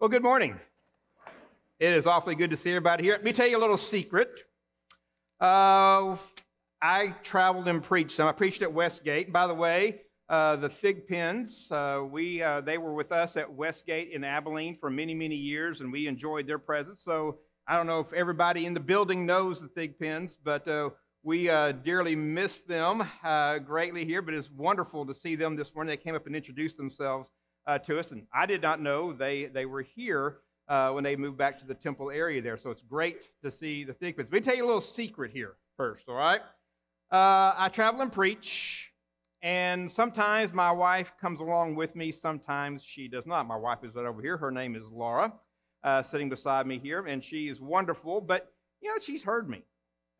Well, good morning. It is awfully good to see everybody here. Let me tell you a little secret. Uh, I traveled and preached some. I preached at Westgate. By the way, uh, the Thigpens, uh, we, uh, they were with us at Westgate in Abilene for many, many years, and we enjoyed their presence. So I don't know if everybody in the building knows the Thigpens, but uh, we uh, dearly miss them greatly here. But it's wonderful to see them this morning. They came up and introduced themselves uh, to us. And I did not know they, they were here uh, when they moved back to the temple area there. So it's great to see the Thigpens. Let me tell you a little secret here first, all right? Uh, I travel and preach, and sometimes my wife comes along with me, sometimes she does not. My wife is right over here. Her name is Laura, uh, sitting beside me here, and she is wonderful, but, you know, she's heard me.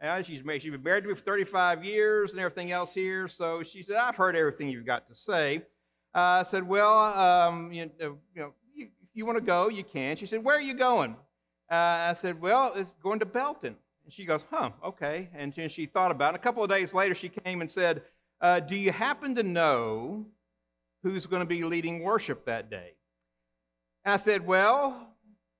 Uh, she's, made, she's been married to me for 35 years and everything else here, so she said, I've heard everything you've got to say. I said, Well, um, you, uh, you, know, you, you want to go, you can. She said, Where are you going? Uh, I said, Well, it's going to Belton. And she goes, Huh, okay. And she, she thought about it. A couple of days later, she came and said, uh, Do you happen to know who's going to be leading worship that day? And I said, Well,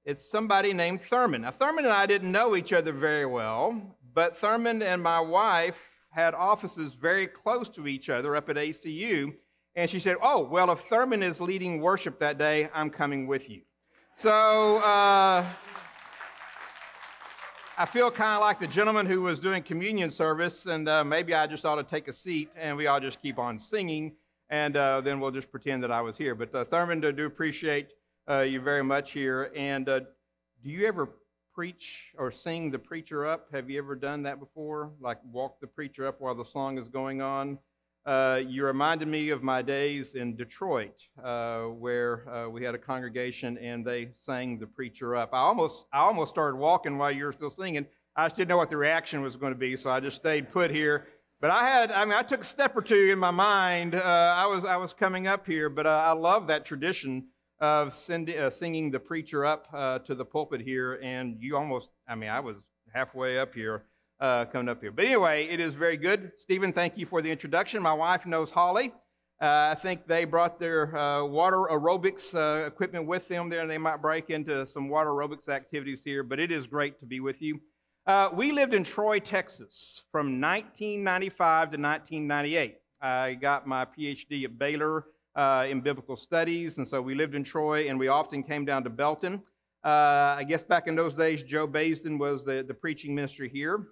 it's somebody named Thurman. Now, Thurman and I didn't know each other very well, but Thurman and my wife had offices very close to each other up at ACU. And she said, Oh, well, if Thurman is leading worship that day, I'm coming with you. So uh, I feel kind of like the gentleman who was doing communion service, and uh, maybe I just ought to take a seat and we all just keep on singing, and uh, then we'll just pretend that I was here. But uh, Thurman, I do appreciate uh, you very much here. And uh, do you ever preach or sing the preacher up? Have you ever done that before? Like walk the preacher up while the song is going on? Uh, you reminded me of my days in Detroit, uh, where uh, we had a congregation and they sang the preacher up. I almost, I almost started walking while you were still singing. I just didn't know what the reaction was going to be, so I just stayed put here. But I had, I mean, I took a step or two in my mind. Uh, I was, I was coming up here, but uh, I love that tradition of send, singing the preacher up to the pulpit here. And you almost, I mean, I was halfway up here uh, coming up here. But anyway, it is very good. Stephen, thank you for the introduction. My wife knows Holly. Uh, I think they brought their uh, water aerobics uh, equipment with them there, and they might break into some water aerobics activities here, but it is great to be with you. Uh, we lived in Troy, Texas from 1995 to 1998. I got my PhD at Baylor uh, in biblical studies, and so we lived in Troy, and we often came down to Belton. I guess back in those days, Joe Baisden was the, the preaching ministry here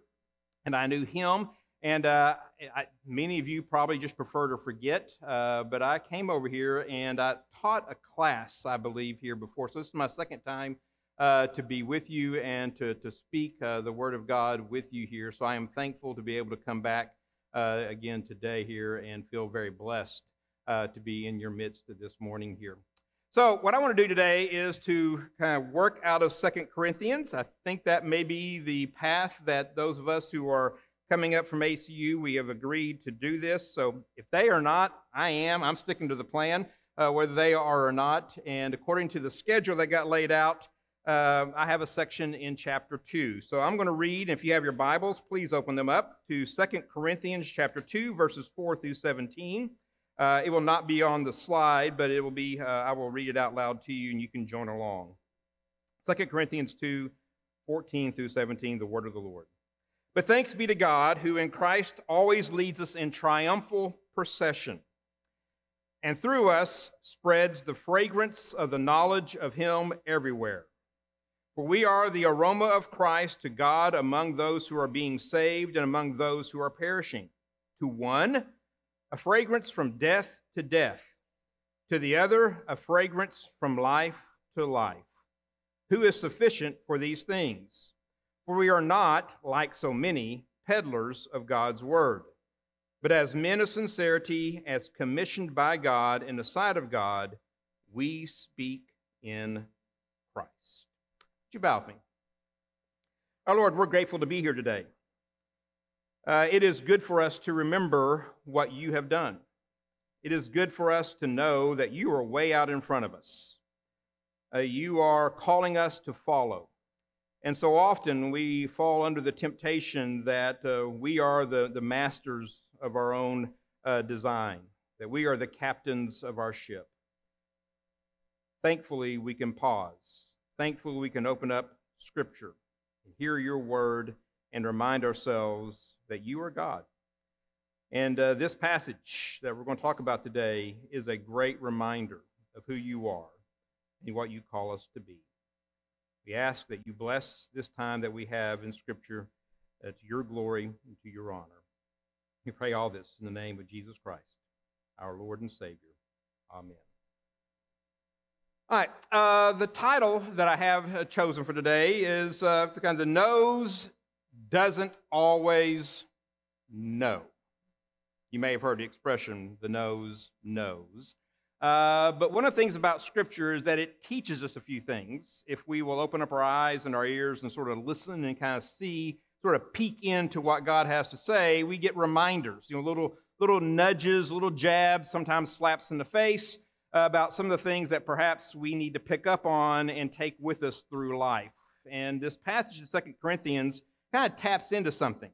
and I knew him. And uh, I, many of you probably just prefer to forget, uh, but I came over here and I taught a class, I believe, here before. So this is my second time uh, to be with you and to, to speak uh, the Word of God with you here. So I am thankful to be able to come back uh, again today here and feel very blessed uh, to be in your midst this morning here. So, what I want to do today is to kind of work out of Second Corinthians. I think that may be the path that those of us who are coming up from ACU, we have agreed to do this. So, if they are not, I am. I'm sticking to the plan, uh, whether they are or not. And according to the schedule that got laid out, uh, I have a section in chapter 2. So, I'm going to read. If you have your Bibles, please open them up to Second Corinthians chapter 2, verses 4 through 17. Uh, it will not be on the slide, but it will be, uh, I will read it out loud to you and you can join along. 2 Corinthians 2 14 through 17, the word of the Lord. But thanks be to God, who in Christ always leads us in triumphal procession, and through us spreads the fragrance of the knowledge of Him everywhere. For we are the aroma of Christ to God among those who are being saved and among those who are perishing. To one, a fragrance from death to death, to the other, a fragrance from life to life. Who is sufficient for these things? For we are not, like so many, peddlers of God's word, but as men of sincerity, as commissioned by God in the sight of God, we speak in Christ. Would you bow with me? Our Lord, we're grateful to be here today. Uh, it is good for us to remember what you have done. It is good for us to know that you are way out in front of us. Uh, you are calling us to follow. And so often we fall under the temptation that uh, we are the, the masters of our own uh, design, that we are the captains of our ship. thankfully we can pause. Thankfully we can open up Scripture and hear your word and remind ourselves that you are God. And uh, this passage that we're going to talk about today is a great reminder of who you are and what you call us to be. We ask that you bless this time that we have in Scripture uh, to your glory and to your honor. We pray all this in the name of Jesus Christ, our Lord and Savior. Amen. All right, uh, the title that I have uh, chosen for today is uh, the kind of the nose doesn't always know. You may have heard the expression, the nose knows. Uh, but one of the things about Scripture is that it teaches us a few things. If we will open up our eyes and our ears and sort of listen and kind of see, sort of peek into what God has to say, we get reminders, you know, little, little nudges, little jabs, sometimes slaps in the face uh, about some of the things that perhaps we need to pick up on and take with us through life. And this passage in Second Corinthians kind of taps into something.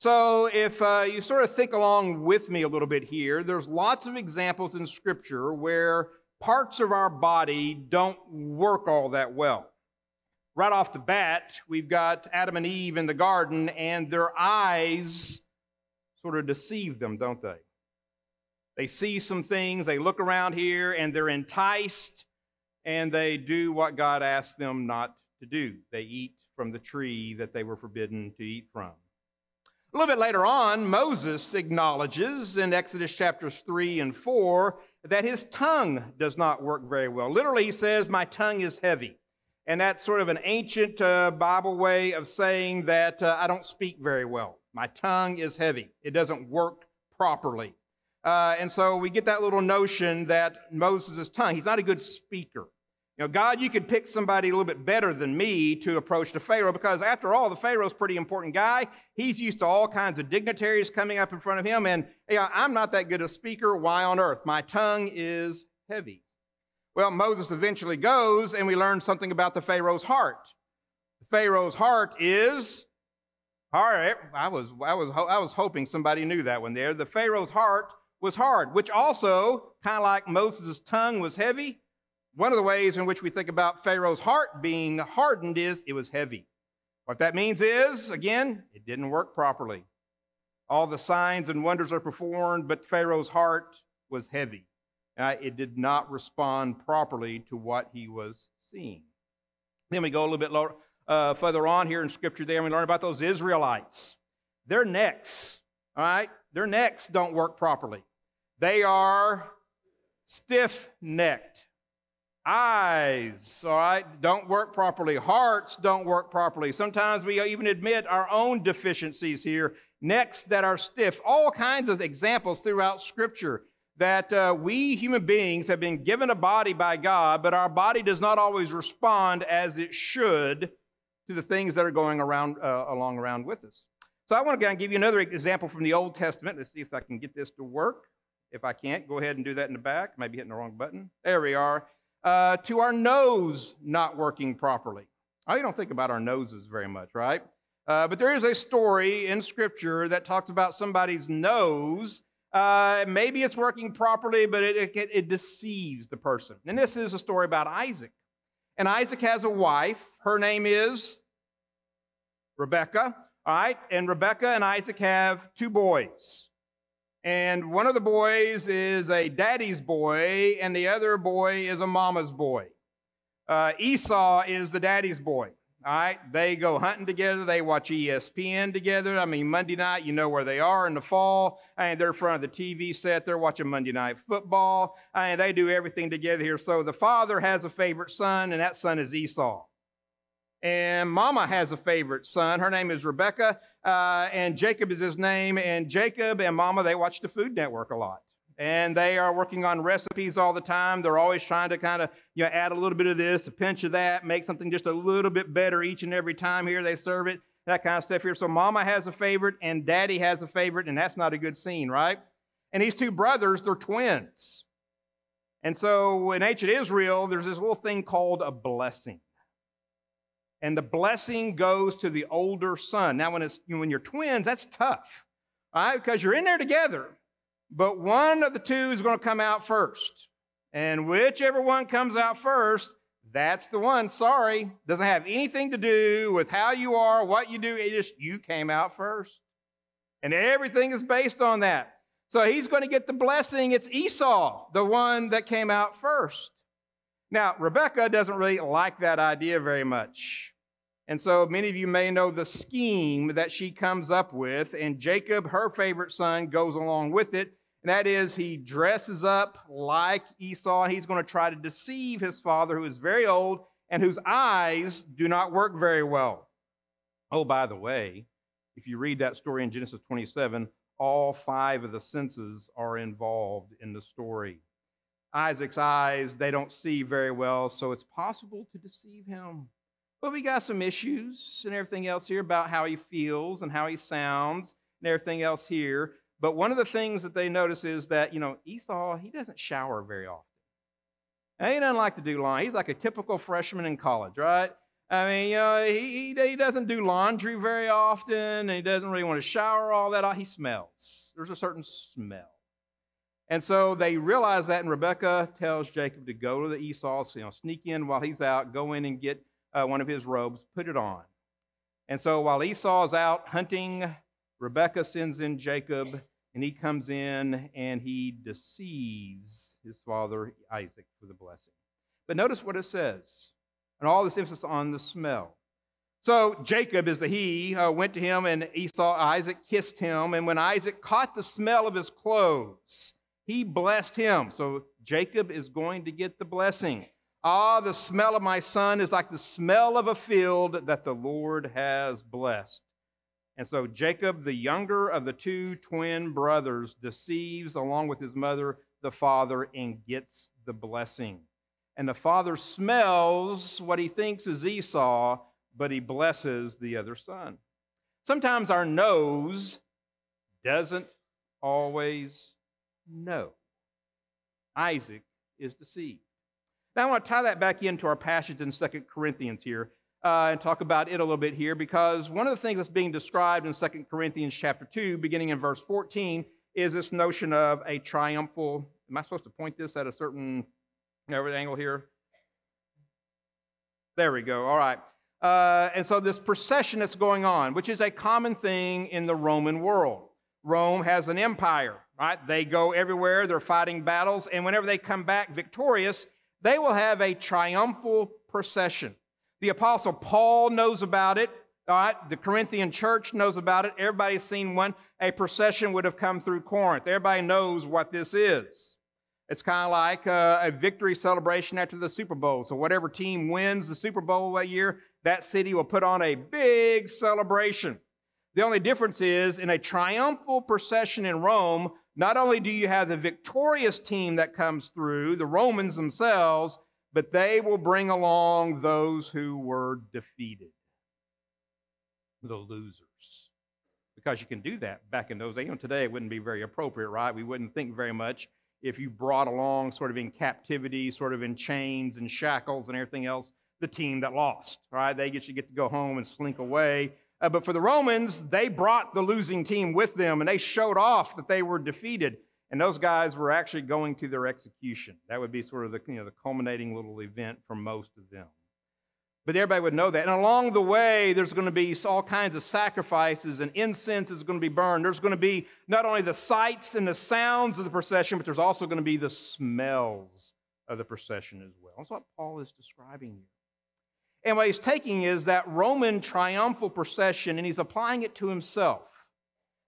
So, if uh, you sort of think along with me a little bit here, there's lots of examples in Scripture where parts of our body don't work all that well. Right off the bat, we've got Adam and Eve in the garden, and their eyes sort of deceive them, don't they? They see some things, they look around here, and they're enticed, and they do what God asked them not to do. They eat from the tree that they were forbidden to eat from. A little bit later on, Moses acknowledges in Exodus chapters 3 and 4 that his tongue does not work very well. Literally, he says, My tongue is heavy. And that's sort of an ancient uh, Bible way of saying that uh, I don't speak very well. My tongue is heavy, it doesn't work properly. Uh, and so we get that little notion that Moses' tongue, he's not a good speaker. You know, God, you could pick somebody a little bit better than me to approach the Pharaoh because, after all, the Pharaoh's a pretty important guy. He's used to all kinds of dignitaries coming up in front of him, and I'm not that good a speaker. Why on earth? My tongue is heavy. Well, Moses eventually goes, and we learn something about the Pharaoh's heart. The Pharaoh's heart is hard. I was, I was, I was hoping somebody knew that one there. The Pharaoh's heart was hard, which also, kind of like Moses' tongue was heavy, one of the ways in which we think about Pharaoh's heart being hardened is it was heavy. What that means is, again, it didn't work properly. All the signs and wonders are performed, but Pharaoh's heart was heavy. Uh, it did not respond properly to what he was seeing. Then we go a little bit lower, uh, further on here in Scripture there, and we learn about those Israelites. Their necks, all right, their necks don't work properly. They are stiff necked. Eyes, all right, don't work properly. Hearts don't work properly. Sometimes we even admit our own deficiencies here. Necks that are stiff. All kinds of examples throughout Scripture that uh, we human beings have been given a body by God, but our body does not always respond as it should to the things that are going around uh, along around with us. So I want to go and give you another example from the Old Testament. Let's see if I can get this to work. If I can't, go ahead and do that in the back. Maybe hitting the wrong button. There we are uh, to our nose not working properly. I don't think about our noses very much, right? Uh, but there is a story in Scripture that talks about somebody's nose. Uh, maybe it's working properly, but it, it, it deceives the person. And this is a story about Isaac. And Isaac has a wife. Her name is Rebecca. All right. And Rebecca and Isaac have two boys. And one of the boys is a daddy's boy, and the other boy is a mama's boy. Uh, Esau is the daddy's boy. All right, they go hunting together. They watch ESPN together. I mean, Monday night, you know where they are in the fall, and they're in front of the TV set. They're watching Monday night football, and they do everything together here. So the father has a favorite son, and that son is Esau. And Mama has a favorite son. Her name is Rebecca, uh, and Jacob is his name. And Jacob and Mama, they watch the Food Network a lot. And they are working on recipes all the time. They're always trying to kind of you know, add a little bit of this, a pinch of that, make something just a little bit better each and every time here they serve it, that kind of stuff here. So Mama has a favorite, and Daddy has a favorite, and that's not a good scene, right? And these two brothers, they're twins. And so in ancient Israel, there's this little thing called a blessing and the blessing goes to the older son. Now, when, it's, when you're twins, that's tough, right? because you're in there together, but one of the two is going to come out first. And whichever one comes out first, that's the one. Sorry. Doesn't have anything to do with how you are, what you do. It just, you came out first. And everything is based on that. So he's going to get the blessing. It's Esau, the one that came out first. Now, Rebecca doesn't really like that idea very much. And so many of you may know the scheme that she comes up with, and Jacob, her favorite son, goes along with it. And that is, he dresses up like Esau, he's going to try to deceive his father, who is very old and whose eyes do not work very well. Oh, by the way, if you read that story in Genesis 27, all five of the senses are involved in the story. Isaac's eyes, they don't see very well, so it's possible to deceive him. But we got some issues and everything else here about how he feels and how he sounds and everything else here. But one of the things that they notice is that, you know, Esau, he doesn't shower very often. And he doesn't like to do laundry. He's like a typical freshman in college, right? I mean, you know, he, he, he doesn't do laundry very often, and he doesn't really want to shower all that. He smells. There's a certain smell. And so they realize that, and Rebecca tells Jacob to go to the Esau's, you know, sneak in while he's out, go in and get uh, one of his robes, put it on. And so while Esau is out hunting, Rebecca sends in Jacob, and he comes in and he deceives his father Isaac for the blessing. But notice what it says, and all this emphasis on the smell. So Jacob is the he, uh, went to him, and Esau, Isaac kissed him. And when Isaac caught the smell of his clothes, he blessed him. So Jacob is going to get the blessing. Ah, the smell of my son is like the smell of a field that the Lord has blessed. And so Jacob, the younger of the two twin brothers, deceives along with his mother, the father, and gets the blessing. And the father smells what he thinks is Esau, but he blesses the other son. Sometimes our nose doesn't always know. Isaac is deceived. Now, I want to tie that back into our passage in Second Corinthians here uh, and talk about it a little bit here because one of the things that's being described in Second Corinthians chapter 2, beginning in verse 14, is this notion of a triumphal. Am I supposed to point this at a certain angle here? There we go. All right. Uh, and so this procession that's going on, which is a common thing in the Roman world. Rome has an empire, right? They go everywhere, they're fighting battles, and whenever they come back victorious, they will have a triumphal procession. The Apostle Paul knows about it. All right, the Corinthian church knows about it. Everybody's seen one. A procession would have come through Corinth. Everybody knows what this is. It's kind of like a, a, victory celebration after the Super Bowl. So, whatever team wins the Super Bowl that year, that city will put on a big celebration. The only difference is in a triumphal procession in Rome, not only do you have the victorious team that comes through, the Romans themselves, but they will bring along those who were defeated, the losers. Because you can do that back in those days. Even today, it wouldn't be very appropriate, right? We wouldn't think very much if you brought along, sort of in captivity, sort of in chains and shackles and everything else, the team that lost, right? They get you get to go home and slink away. Uh, but for the Romans, they brought the losing team with them and they showed off that they were defeated. And those guys were actually going to their execution. That would be sort of the, you know, the culminating little event for most of them. But everybody would know that. And along the way, there's going to be all kinds of sacrifices, and incense is going to be burned. There's going to be not only the sights and the sounds of the procession, but there's also going to be the smells of the procession as well. That's what Paul is describing here. And what he's taking is that Roman triumphal procession and he's applying it to himself.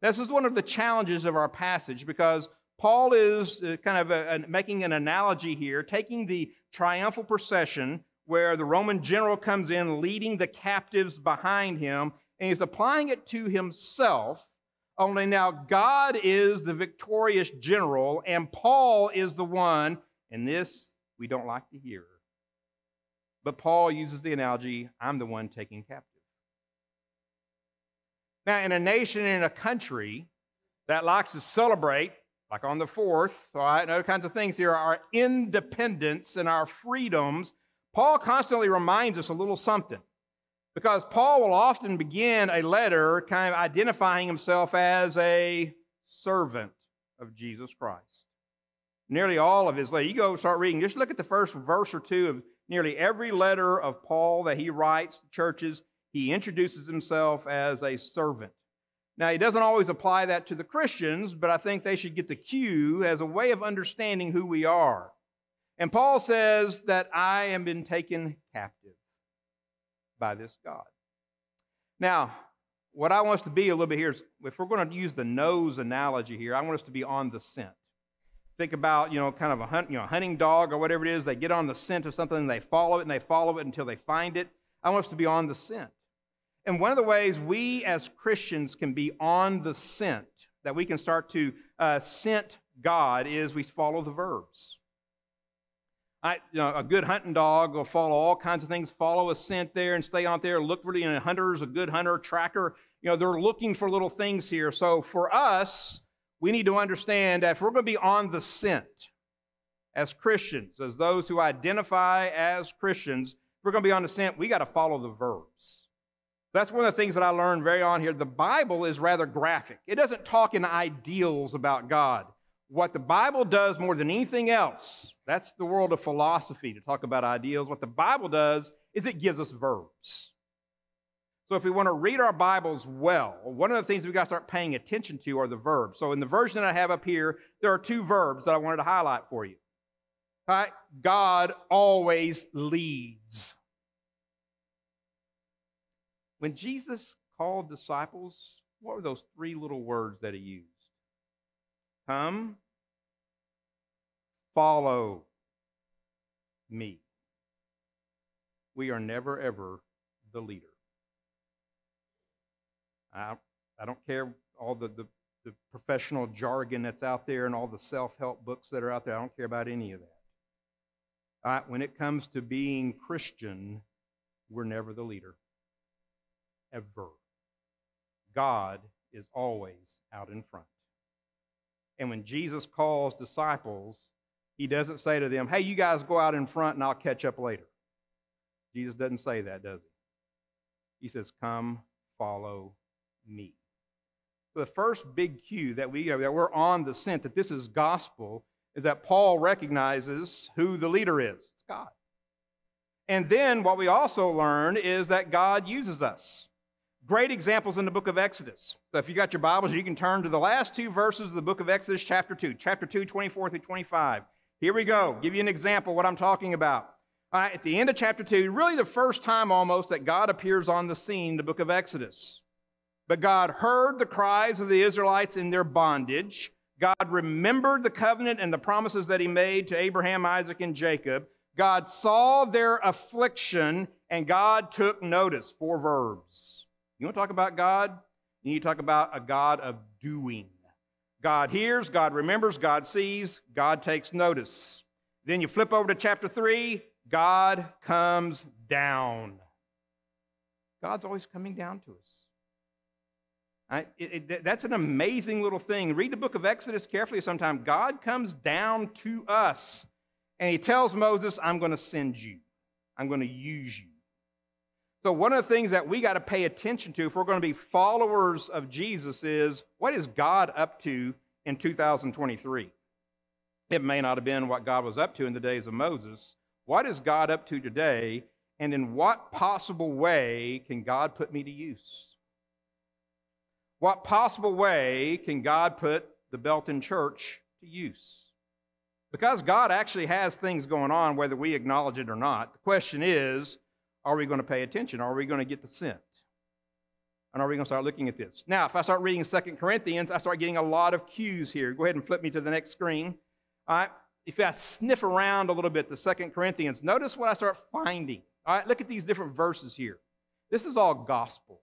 This is one of the challenges of our passage because Paul is uh, kind of a, a, making an analogy here, taking the triumphal procession where the Roman general comes in leading the captives behind him, and he's applying it to himself. Only now God is the victorious general, and Paul is the one, and this we don't like to hear. But Paul uses the analogy I'm the one taking captive. Now, in a nation, in a country that likes to celebrate, like on the 4th, all right, and other kinds of things here, our independence and our freedoms, Paul constantly reminds us a little something. Because Paul will often begin a letter kind of identifying himself as a servant of Jesus Christ. nearly all of his letters. You go start reading, just look at the first verse or two of nearly every letter of Paul that he writes to churches. He introduces himself as a servant. Now, he doesn't always apply that to the Christians, but I think they should get the cue as a way of understanding who we are. And Paul says that I am been taken captive by this God. Now, what I want us to be a little bit here is if we're going to use the nose analogy here, I want us to be on the scent. Think about, you know, kind of a hunt, you know, hunting dog or whatever it is. They get on the scent of something and they follow it and they follow it until they find it. I want us to be on the scent. And one of the ways we as Christians can be on the scent, that we can start to uh, scent God, is we follow the verbs. I, you know, a good hunting dog will follow all kinds of things, follow a scent there and stay out there, look for the you know, hunters, a good hunter, tracker. You know, they're looking for little things here. So for us, we need to understand that if we're going to be on the scent as Christians, as those who identify as Christians, we're going to be on the scent, we got to follow the verbs. That's one of the things that I learned very on here. The Bible is rather graphic. It doesn't talk in ideals about God. What the Bible does more than anything else, that's the world of philosophy to talk about ideals. What the Bible does is it gives us verbs. So if we want to read our Bibles well, one of the things we've got to start paying attention to are the verbs. So in the version that I have up here, there are two verbs that I wanted to highlight for you. All right? God always leads. When Jesus called disciples, what were those three little words that he used? Come, follow me. We are never, ever the leader. I, I don't care all the, the, the professional jargon that's out there and all the self help books that are out there. I don't care about any of that. When it comes to being Christian, we're never the leader ever. God is always out in front. And when Jesus calls disciples, he doesn't say to them, hey, you guys go out in front and I'll catch up later. Jesus doesn't say that, does he? He says, come, follow me. So the first big cue that, we, that we're on the scent that this is gospel is that Paul recognizes who the leader is. It's God. And then what we also learn is that God uses us. Great examples in the book of Exodus. So if you got your Bibles, you can turn to the last two verses of the book of Exodus, chapter 2, chapter 2, 24 through 25. Here we go. Give you an example what I'm talking about. Right, at the end of chapter 2, really the first time almost that God appears on the scene, the book of Exodus. But God heard the cries of the Israelites in their bondage. God remembered the covenant and the promises that he made to Abraham, Isaac, and Jacob. God saw their affliction and God took notice. Four verbs. You want to talk about God? You need to talk about a God of doing. God hears, God remembers, God sees, God takes notice. Then you flip over to chapter 3, God comes down. God's always coming down to us. It, it, that's an amazing little thing. Read the book of Exodus carefully sometime. God comes down to us and he tells Moses, I'm going to send you, I'm going to use you. So, one of the things that we got to pay attention to if we're going to be followers of Jesus is what is God up to in 2023? It may not have been what God was up to in the days of Moses. What is God up to today? And in what possible way can God put me to use? What possible way can God put the Belton Church to use? Because God actually has things going on, whether we acknowledge it or not. The question is, are we going to pay attention? Are we going to get the scent? And are we going to start looking at this? Now, if I start reading Second Corinthians, I start getting a lot of cues here. Go ahead and flip me to the next screen. All right. If I sniff around a little bit the Second Corinthians, notice what I start finding. All right, look at these different verses here. This is all gospel.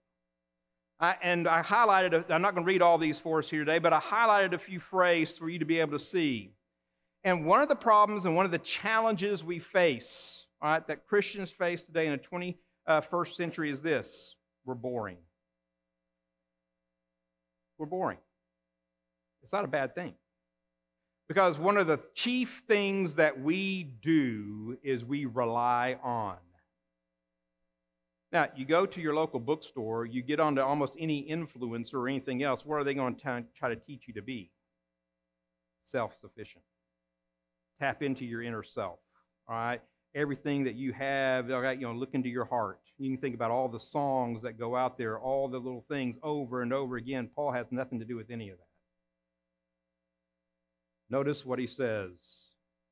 I, and I highlighted, i am not going to read all these for us here today, but I highlighted a few phrases for you to be able to see. And one of the problems and one of the challenges we face all right, that Christians face today in the 21st uh, century is this we're boring. We're boring. It's not a bad thing. Because one of the chief things that we do is we rely on. Now, you go to your local bookstore, you get onto almost any influencer or anything else, what are they going to try to teach you to be? Self sufficient. tap into your inner self. All right, everything that you have, all right, you know, look into your heart. You can think about all the songs that go out there, all the little things over and over again. Paul has nothing to do with any of that. Notice what he says.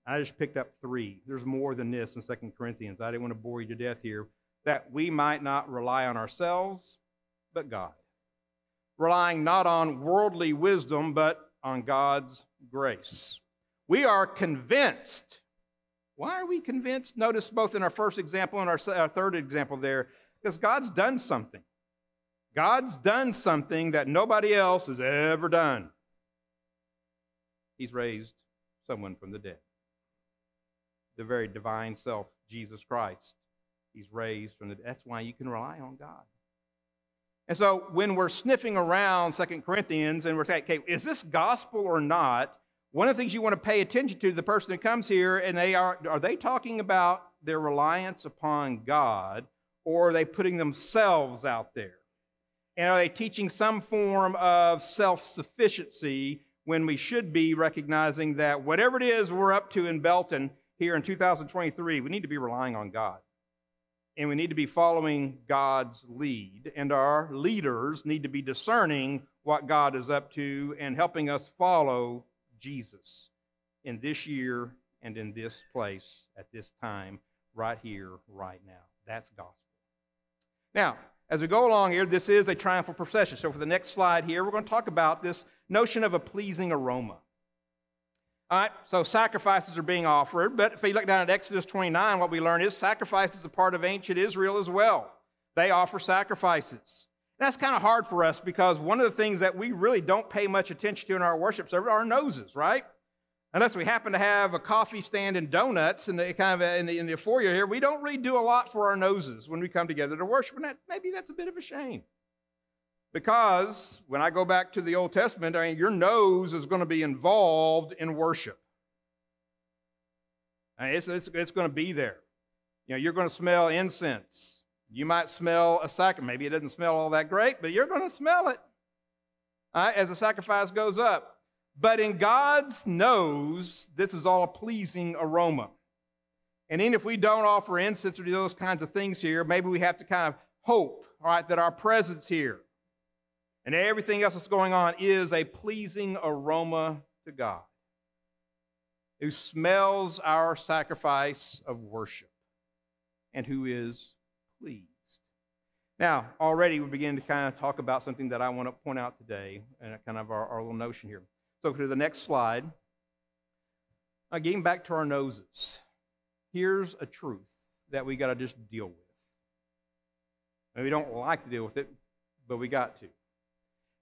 I just picked up three. There's more than this in Second Corinthians. I didn't want to bore you to death here. That we might not rely on ourselves, but God. Relying not on worldly wisdom, but on God's grace. We are convinced. Why are we convinced? Notice both in our first example and our, third example there, because God's done something. God's done something that nobody else has ever done. He's raised someone from the dead. The very divine self, Jesus Christ. He's raised from the That's why you can rely on God. And so when we're sniffing around Second Corinthians and we're saying, okay, is this gospel or not? One of the things you want to pay attention to the person that comes here and they are are they talking about their reliance upon God or are they putting themselves out there? And are they teaching some form of self-sufficiency when we should be recognizing that whatever it is we're up to in Belton here in 2023, we need to be relying on God. And we need to be following God's lead. And our leaders need to be discerning what God is up to and helping us follow Jesus in this year and in this place at this time, right here, right now. That's gospel. Now, as we go along here, this is a triumphal procession. So, for the next slide here, we're going to talk about this notion of a pleasing aroma. All right, so sacrifices are being offered, but if you look down at Exodus 29, what we learn is sacrifice is a part of ancient Israel as well. They offer sacrifices. That's kind of hard for us because one of the things that we really don't pay much attention to in our worship service are our noses, right? Unless we happen to have a coffee stand and donuts and kind of in the, in the foyer here, we don't really do a lot for our noses when we come together to worship, and that, maybe that's a bit of a shame. Because when I go back to the Old Testament, I mean, your nose is going to be involved in worship. I mean, it's, it's, it's going to be there. You know, you're going to smell incense. You might smell a sacrifice. Maybe it doesn't smell all that great, but you're going to smell it right, as the sacrifice goes up. But in God's nose, this is all a pleasing aroma. And even if we don't offer incense or do those kinds of things here, maybe we have to kind of hope, all right, that our presence here and everything else that's going on is a pleasing aroma to God, who smells our sacrifice of worship and who is pleased. Now, already we begin to kind of talk about something that I want to point out today, and kind of our, our little notion here. So, to the next slide. Uh, getting back to our noses, here's a truth that we got to just deal with. And we don't like to deal with it, but we got to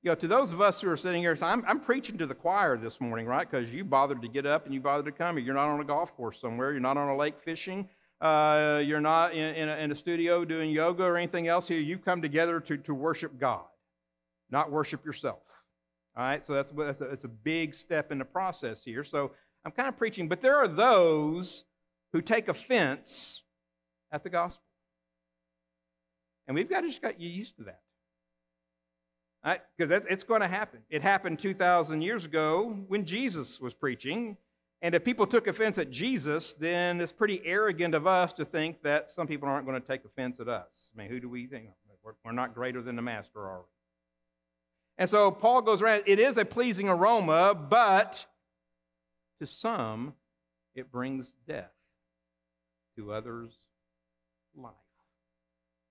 you know, to those of us who are sitting here, so I'm, I'm preaching to the choir this morning, right? Because you bothered to get up and you bothered to come. You're not on a golf course somewhere. You're not on a lake fishing. Uh, you're not in, in a, in, a, studio doing yoga or anything else here. You've come together to, to worship God, not worship yourself. All right, so that's, that's, a, that's a big step in the process here. So I'm kind of preaching, but there are those who take offense at the gospel. And we've got to just get used to that. Because it's going to happen. It happened 2,000 years ago when Jesus was preaching. And if people took offense at Jesus, then it's pretty arrogant of us to think that some people aren't going to take offense at us. I mean, who do we think? We're not greater than the Master, are we? And so Paul goes around, it is a pleasing aroma, but to some, it brings death. To others, life.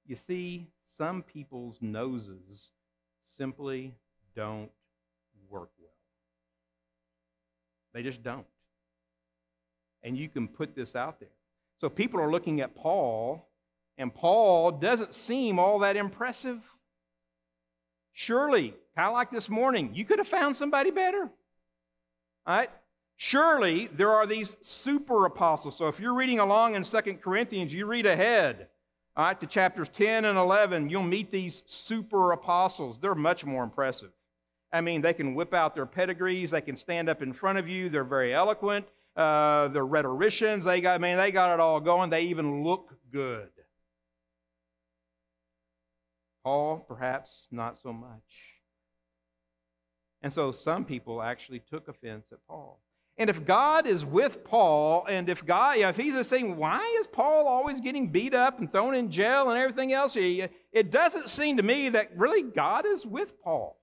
You see, some people's noses simply don't work well. They just don't. And you can put this out there. So people are looking at Paul, and Paul doesn't seem all that impressive. Surely, kind of like this morning, you could have found somebody better. All right? Surely there are these super apostles. So if you're reading along in Second Corinthians, you read ahead. All right, to chapters 10 and 11, you'll meet these super apostles. They're much more impressive. I mean, they can whip out their pedigrees, they can stand up in front of you, they're very eloquent, uh, they're rhetoricians, they got, I mean, they got it all going, they even look good. Paul, perhaps not so much. And so some people actually took offense at Paul. And if God is with Paul, and if God, if he's just saying, why is Paul always getting beat up and thrown in jail and everything else? It doesn't seem to me that really God is with Paul.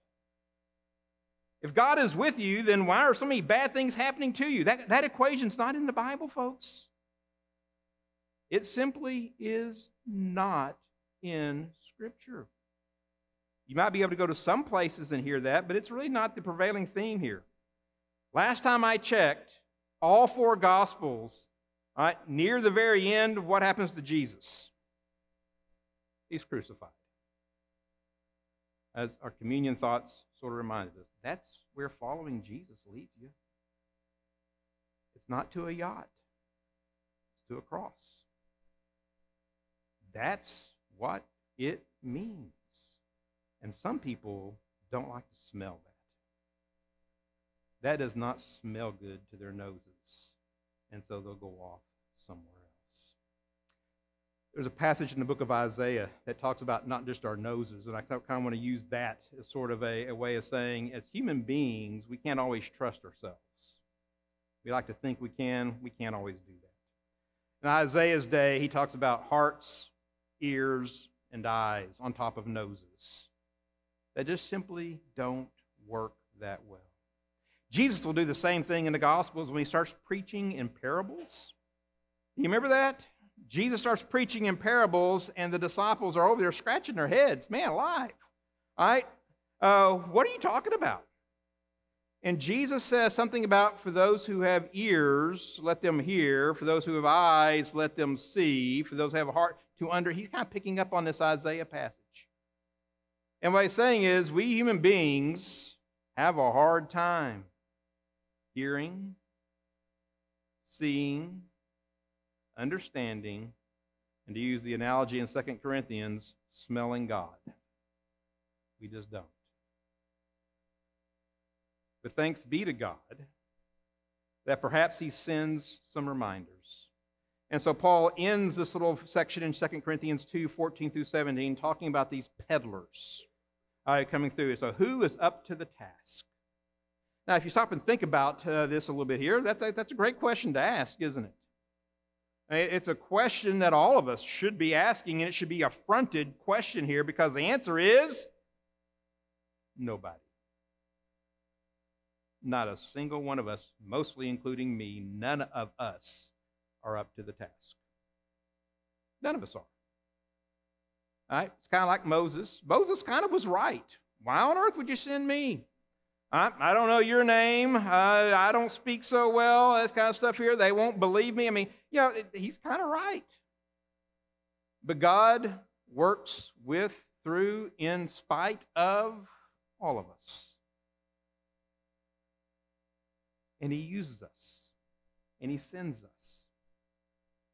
If God is with you, then why are so many bad things happening to you? That, that equation's not in the Bible, folks. It simply is not in Scripture. You might be able to go to some places and hear that, but it's really not the prevailing theme here. Last time I checked, all four Gospels, near the very end, what happens to Jesus? He's crucified. As our communion thoughts sort of reminded us, that's where following Jesus leads you. It's not to a yacht, it's to a cross. That's what it means. And some people don't like to smell that. That does not smell good to their noses. And so they'll go off somewhere else. There's a passage in the book of Isaiah that talks about not just our noses, and I kind of want to use that as sort of a, a way of saying, as human beings, we can't always trust ourselves. We like to think we can, we can't always do that. In Isaiah's day, he talks about hearts, ears, and eyes on top of noses that just simply don't work that well. Jesus will do the same thing in the Gospels when he starts preaching in parables. You remember that? Jesus starts preaching in parables, and the disciples are over there scratching their heads. Man, alive. All right? Uh, what are you talking about? And Jesus says something about for those who have ears, let them hear. For those who have eyes, let them see. For those who have a heart to under. He's kind of picking up on this Isaiah passage. And what he's saying is, we human beings have a hard time hearing, seeing, understanding, and to use the analogy in 2 Corinthians, smelling God. We just don't. But thanks be to God that perhaps he sends some reminders. And so Paul ends this little section in 2 Corinthians 2 14 through 17 talking about these peddlers uh, coming through. So, who is up to the task? Now, if you stop and think about uh, this a little bit here, that's a, that's a great question to ask, isn't it? It's a question that all of us should be asking, and it should be a fronted question here because the answer is nobody. Not a single one of us, mostly including me, none of us are up to the task. None of us are. All right? It's kind of like Moses. Moses kind of was right. Why on earth would you send me? I, I don't know your name. Uh, I don't speak so well. That kind of stuff here. They won't believe me. I mean, you know, he's kind of right. But God works with, through, in spite of all of us. And he uses us. And he sends us.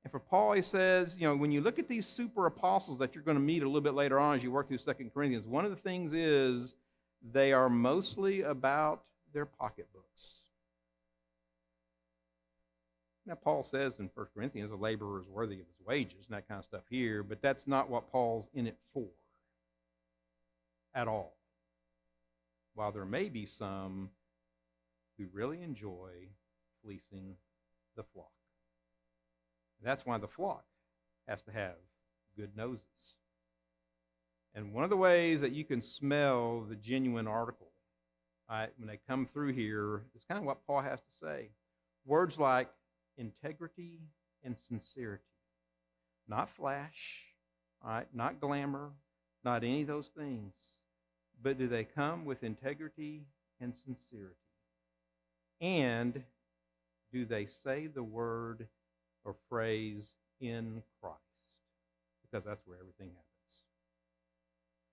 And for Paul, he says, you know, when you look at these super apostles that you're going to meet a little bit later on as you work through Second Corinthians, one of the things is they are mostly about their pocketbooks. Now, Paul says in 1 Corinthians, a laborer is worthy of his wages and that kind of stuff here, but that's not what Paul's in it for at all. While there may be some who really enjoy fleecing the flock. That's why the flock has to have good noses. And one of the ways that you can smell the genuine article right, when they come through here is kind of what Paul has to say. Words like integrity and sincerity. Not flash, right, not glamour, not any of those things. But do they come with integrity and sincerity? And do they say the word or phrase in Christ, because that's where everything happens.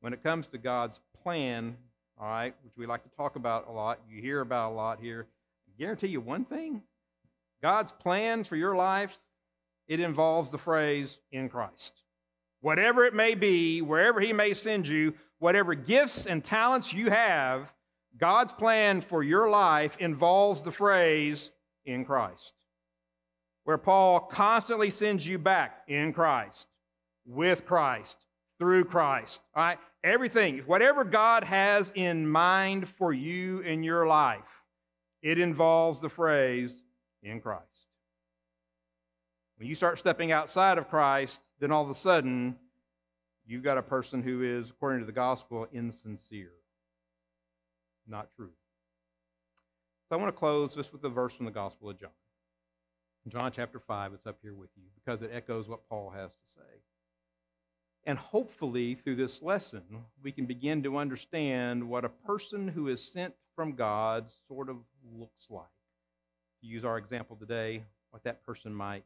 When it comes to God's plan, all right, which we like to talk about a lot, you hear about a lot here, I guarantee you one thing God's plan for your life, it involves the phrase in Christ. Whatever it may be, wherever He may send you, whatever gifts and talents you have, God's plan for your life involves the phrase in Christ where Paul constantly sends you back in Christ, with Christ, through Christ. All right? Everything, whatever God has in mind for you in your life, It involves the phrase, in Christ. When you start stepping outside of Christ, then all of a sudden, you've got a person who is, according to the gospel, insincere, not true. So I want to close just with a verse from the Gospel of John. John chapter 5, it's up here with you because it echoes what Paul has to say. And hopefully, through this lesson, we can begin to understand what a person who is sent from God sort of looks like. To use our example today, what that person might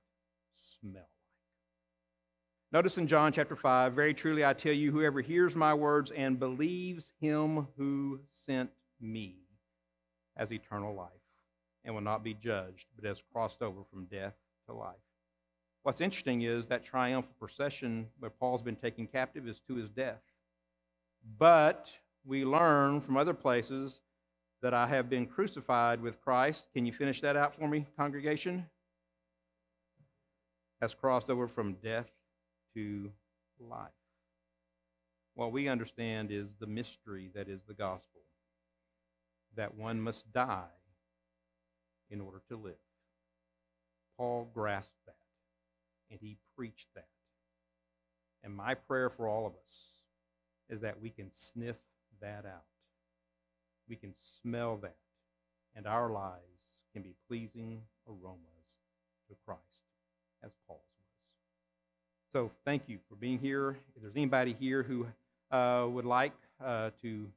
smell like. Notice in John chapter 5, very truly I tell you, whoever hears my words and believes him who sent me has eternal life and will not be judged, but has crossed over from death to life. What's interesting is that triumphal procession where Paul's been taken captive is to his death. But we learn from other places that I have been crucified with Christ. Can you finish that out for me, congregation? Has crossed over from death to life. What we understand is the mystery that is the gospel that one must die in order to live. Paul grasped that and he preached that. And my prayer for all of us is that we can sniff that out. We can smell that. And our lives can be pleasing aromas to Christ, as Paul's was. So thank you for being here. If there's anybody here who uh, would like uh, to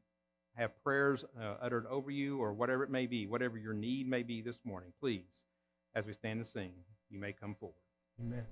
have prayers uh, uttered over you or whatever it may be, whatever your need may be this morning, please, as we stand and sing, you may come forward. Amen.